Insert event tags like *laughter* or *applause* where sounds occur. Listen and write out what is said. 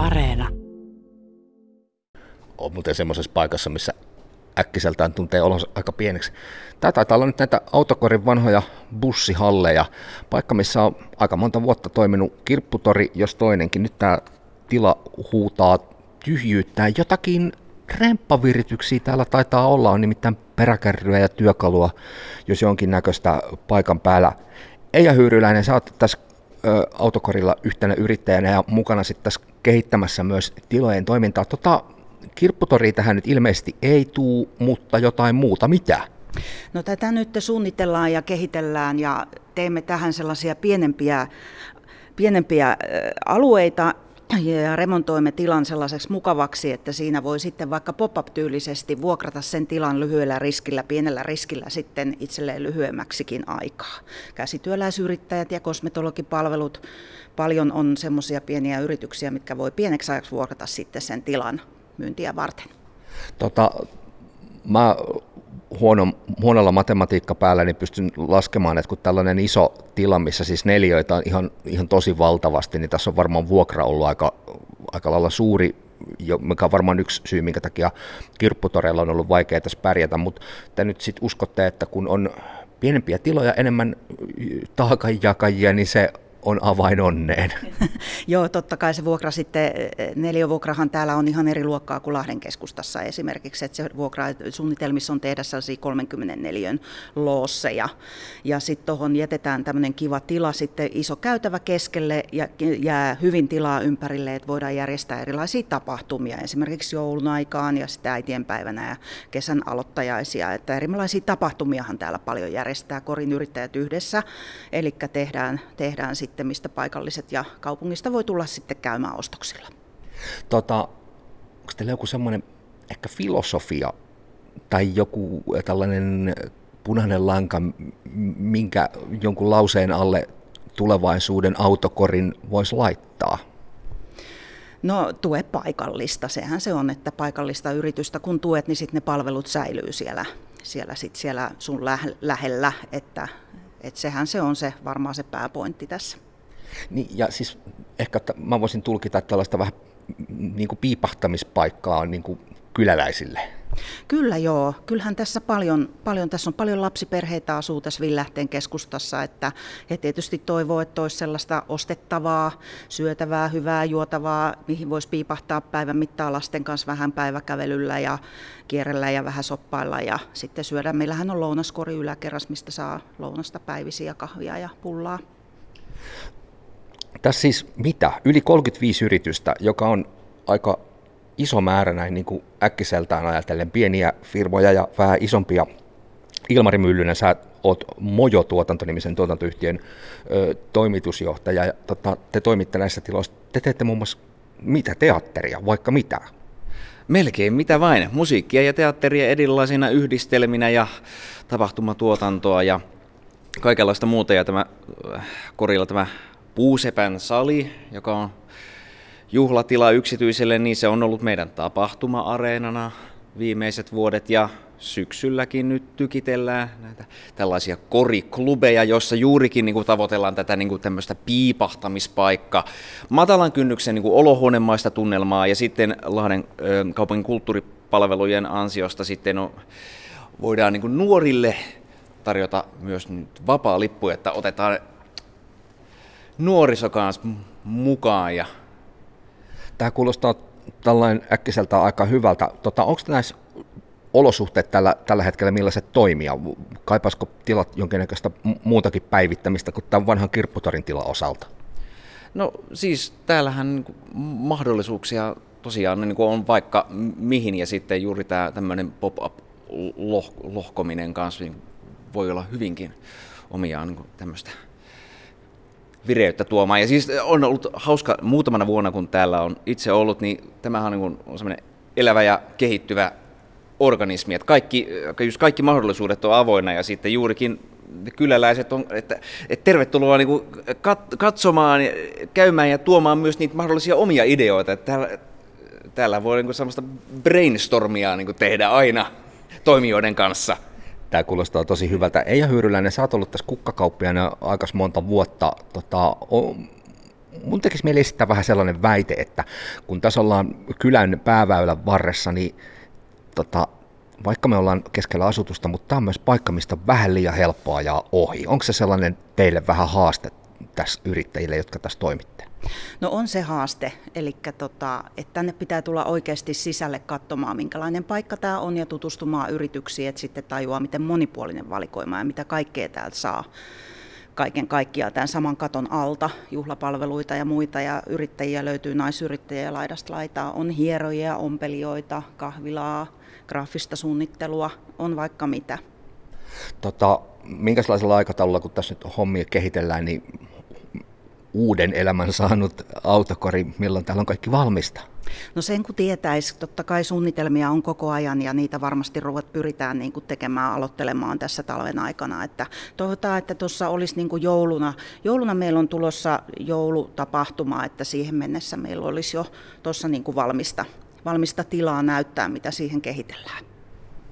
Areena. On muuten semmoisessa paikassa, missä äkkiseltään tuntee olonsa aika pieneksi. Tämä taitaa olla nyt näitä autokorin vanhoja bussihalleja, paikka missä on aika monta vuotta toiminut kirpputori, jos toinenkin. Nyt tämä tila huutaa tyhjyyttää jotakin remppavirityksiä täällä taitaa olla, on nimittäin peräkärryä ja työkalua, jos jonkin näköistä paikan päällä. Eija Hyyryläinen, sä oot tässä autokorilla yhtenä yrittäjänä ja mukana sitten tässä kehittämässä myös tilojen toimintaa. Tota, kirpputori tähän nyt ilmeisesti ei tuu, mutta jotain muuta. Mitä? No tätä nyt suunnitellaan ja kehitellään ja teemme tähän sellaisia pienempiä, pienempiä alueita, ja remontoimme tilan sellaiseksi mukavaksi, että siinä voi sitten vaikka pop-up-tyylisesti vuokrata sen tilan lyhyellä riskillä, pienellä riskillä sitten itselleen lyhyemmäksikin aikaa. Käsityöläisyrittäjät ja kosmetologipalvelut, paljon on semmoisia pieniä yrityksiä, mitkä voi pieneksi ajaksi vuokrata sitten sen tilan myyntiä varten. Tota, mä huono, huonolla matematiikka päällä, niin pystyn laskemaan, että kun tällainen iso tila, missä siis neljöitä on ihan, ihan tosi valtavasti, niin tässä on varmaan vuokra ollut aika, aika lailla suuri, mikä on varmaan yksi syy, minkä takia kirpputoreilla on ollut vaikea tässä pärjätä, mutta te nyt sitten uskotte, että kun on pienempiä tiloja, enemmän taakanjakajia, niin se on avain onneen. *laughs* Joo, totta kai se vuokra sitten, neliövuokrahan täällä on ihan eri luokkaa kuin Lahden keskustassa esimerkiksi, että se vuokra suunnitelmissa on tehdä sellaisia 34 loosseja. Ja sitten tuohon jätetään tämmöinen kiva tila, sitten iso käytävä keskelle ja jää hyvin tilaa ympärille, että voidaan järjestää erilaisia tapahtumia, esimerkiksi joulun aikaan ja sitten äitienpäivänä ja kesän aloittajaisia. Että erilaisia tapahtumiahan täällä paljon järjestää korin yrittäjät yhdessä, eli tehdään, tehdään sitten sitten, mistä paikalliset ja kaupungista voi tulla sitten käymään ostoksilla. Tota, onko teillä joku semmoinen ehkä filosofia tai joku tällainen punainen lanka, minkä jonkun lauseen alle tulevaisuuden autokorin voisi laittaa? No tue paikallista, sehän se on, että paikallista yritystä kun tuet, niin sitten ne palvelut säilyy siellä, siellä, sit siellä sun lähellä, että et sehän se on se varmaan se pääpointti tässä. Niin, ja siis ehkä että mä voisin tulkita tällaista vähän niin kuin piipahtamispaikkaa niin kuin kyläläisille. Kyllä joo. Kyllähän tässä paljon, paljon, tässä on paljon lapsiperheitä asuu tässä Villähteen keskustassa, että he tietysti toivoo, että olisi sellaista ostettavaa, syötävää, hyvää, juotavaa, mihin voisi piipahtaa päivän mittaan lasten kanssa vähän päiväkävelyllä ja kierrellä ja vähän soppailla ja sitten syödä. Meillähän on lounaskori yläkerras, mistä saa lounasta päivisiä kahvia ja pullaa. Tässä siis mitä? Yli 35 yritystä, joka on aika iso määrä näin niin kuin äkkiseltään ajatellen pieniä firmoja ja vähän isompia. Ilmari Myllynen, sä oot Mojo Tuotantonimisen tuotantoyhtiön ö, toimitusjohtaja ja tota, te toimitte näissä tiloissa. Te teette muun muassa mitä teatteria, vaikka mitä? Melkein mitä vain. Musiikkia ja teatteria erilaisina yhdistelminä ja tapahtumatuotantoa ja kaikenlaista muuta. Ja tämä korilla tämä Puusepän sali, joka on juhlatila yksityiselle, niin se on ollut meidän tapahtuma-areenana viimeiset vuodet ja syksylläkin nyt tykitellään näitä tällaisia koriklubeja, joissa juurikin niin kuin tavoitellaan tätä niin kuin tämmöistä piipahtamispaikka, matalan kynnyksen niin kuin olohuonemaista tunnelmaa ja sitten Lahden ö, kaupungin kulttuuripalvelujen ansiosta sitten on, voidaan niin kuin nuorille tarjota myös nyt vapaa lippu, että otetaan nuoriso kanssa mukaan. Ja... Tämä kuulostaa tällainen äkkiseltä aika hyvältä. Tota, onko näissä olosuhteet tällä, tällä hetkellä millaiset toimia? Kaipaisiko tilat jonkinnäköistä muutakin päivittämistä kuin tämän vanhan kirpputorin tila osalta? No siis täällähän niinku mahdollisuuksia tosiaan niin on vaikka mihin ja sitten juuri tämä tämmöinen pop-up lohkominen kanssa niin voi olla hyvinkin omiaan niin tämmöistä vireyttä tuomaan. Ja siis on ollut hauska muutamana vuonna, kun täällä on itse ollut, niin tämähän on, niin on semmoinen elävä ja kehittyvä organismi, että kaikki, just kaikki mahdollisuudet on avoinna ja sitten juurikin kyläläiset on, että, että tervetuloa niin kuin kat, katsomaan, käymään ja tuomaan myös niitä mahdollisia omia ideoita. Että täällä, täällä voi niin kuin sellaista brainstormia niin kuin tehdä aina toimijoiden kanssa. Tämä kuulostaa tosi hyvältä. Eija Hyyryläinen, sä oot ollut tässä kukkakauppiaana aika monta vuotta. Tota, mun tekisi mieli esittää vähän sellainen väite, että kun tässä ollaan kylän pääväylän varressa, niin tota, vaikka me ollaan keskellä asutusta, mutta tämä on myös paikka, mistä on vähän liian helppoa ajaa ohi. Onko se sellainen teille vähän haaste tässä yrittäjille, jotka tässä toimitte? No on se haaste, eli tota, että tänne pitää tulla oikeasti sisälle katsomaan, minkälainen paikka tämä on ja tutustumaan yrityksiin, että sitten tajuaa, miten monipuolinen valikoima ja mitä kaikkea täältä saa kaiken kaikkiaan tämän saman katon alta, juhlapalveluita ja muita, ja yrittäjiä löytyy naisyrittäjiä laidasta laitaa, on hierojia, ompelijoita, kahvilaa, graafista suunnittelua, on vaikka mitä. Tota, minkälaisella aikataululla, kun tässä nyt hommia kehitellään, niin uuden elämän saanut autokori, milloin täällä on kaikki valmista? No sen kun tietäisi, totta kai suunnitelmia on koko ajan ja niitä varmasti ruvat pyritään niin kuin tekemään, aloittelemaan tässä talven aikana. Että toivotaan, että tuossa olisi niin kuin jouluna. Jouluna meillä on tulossa joulutapahtuma, että siihen mennessä meillä olisi jo tuossa niin kuin valmista, valmista tilaa näyttää, mitä siihen kehitellään.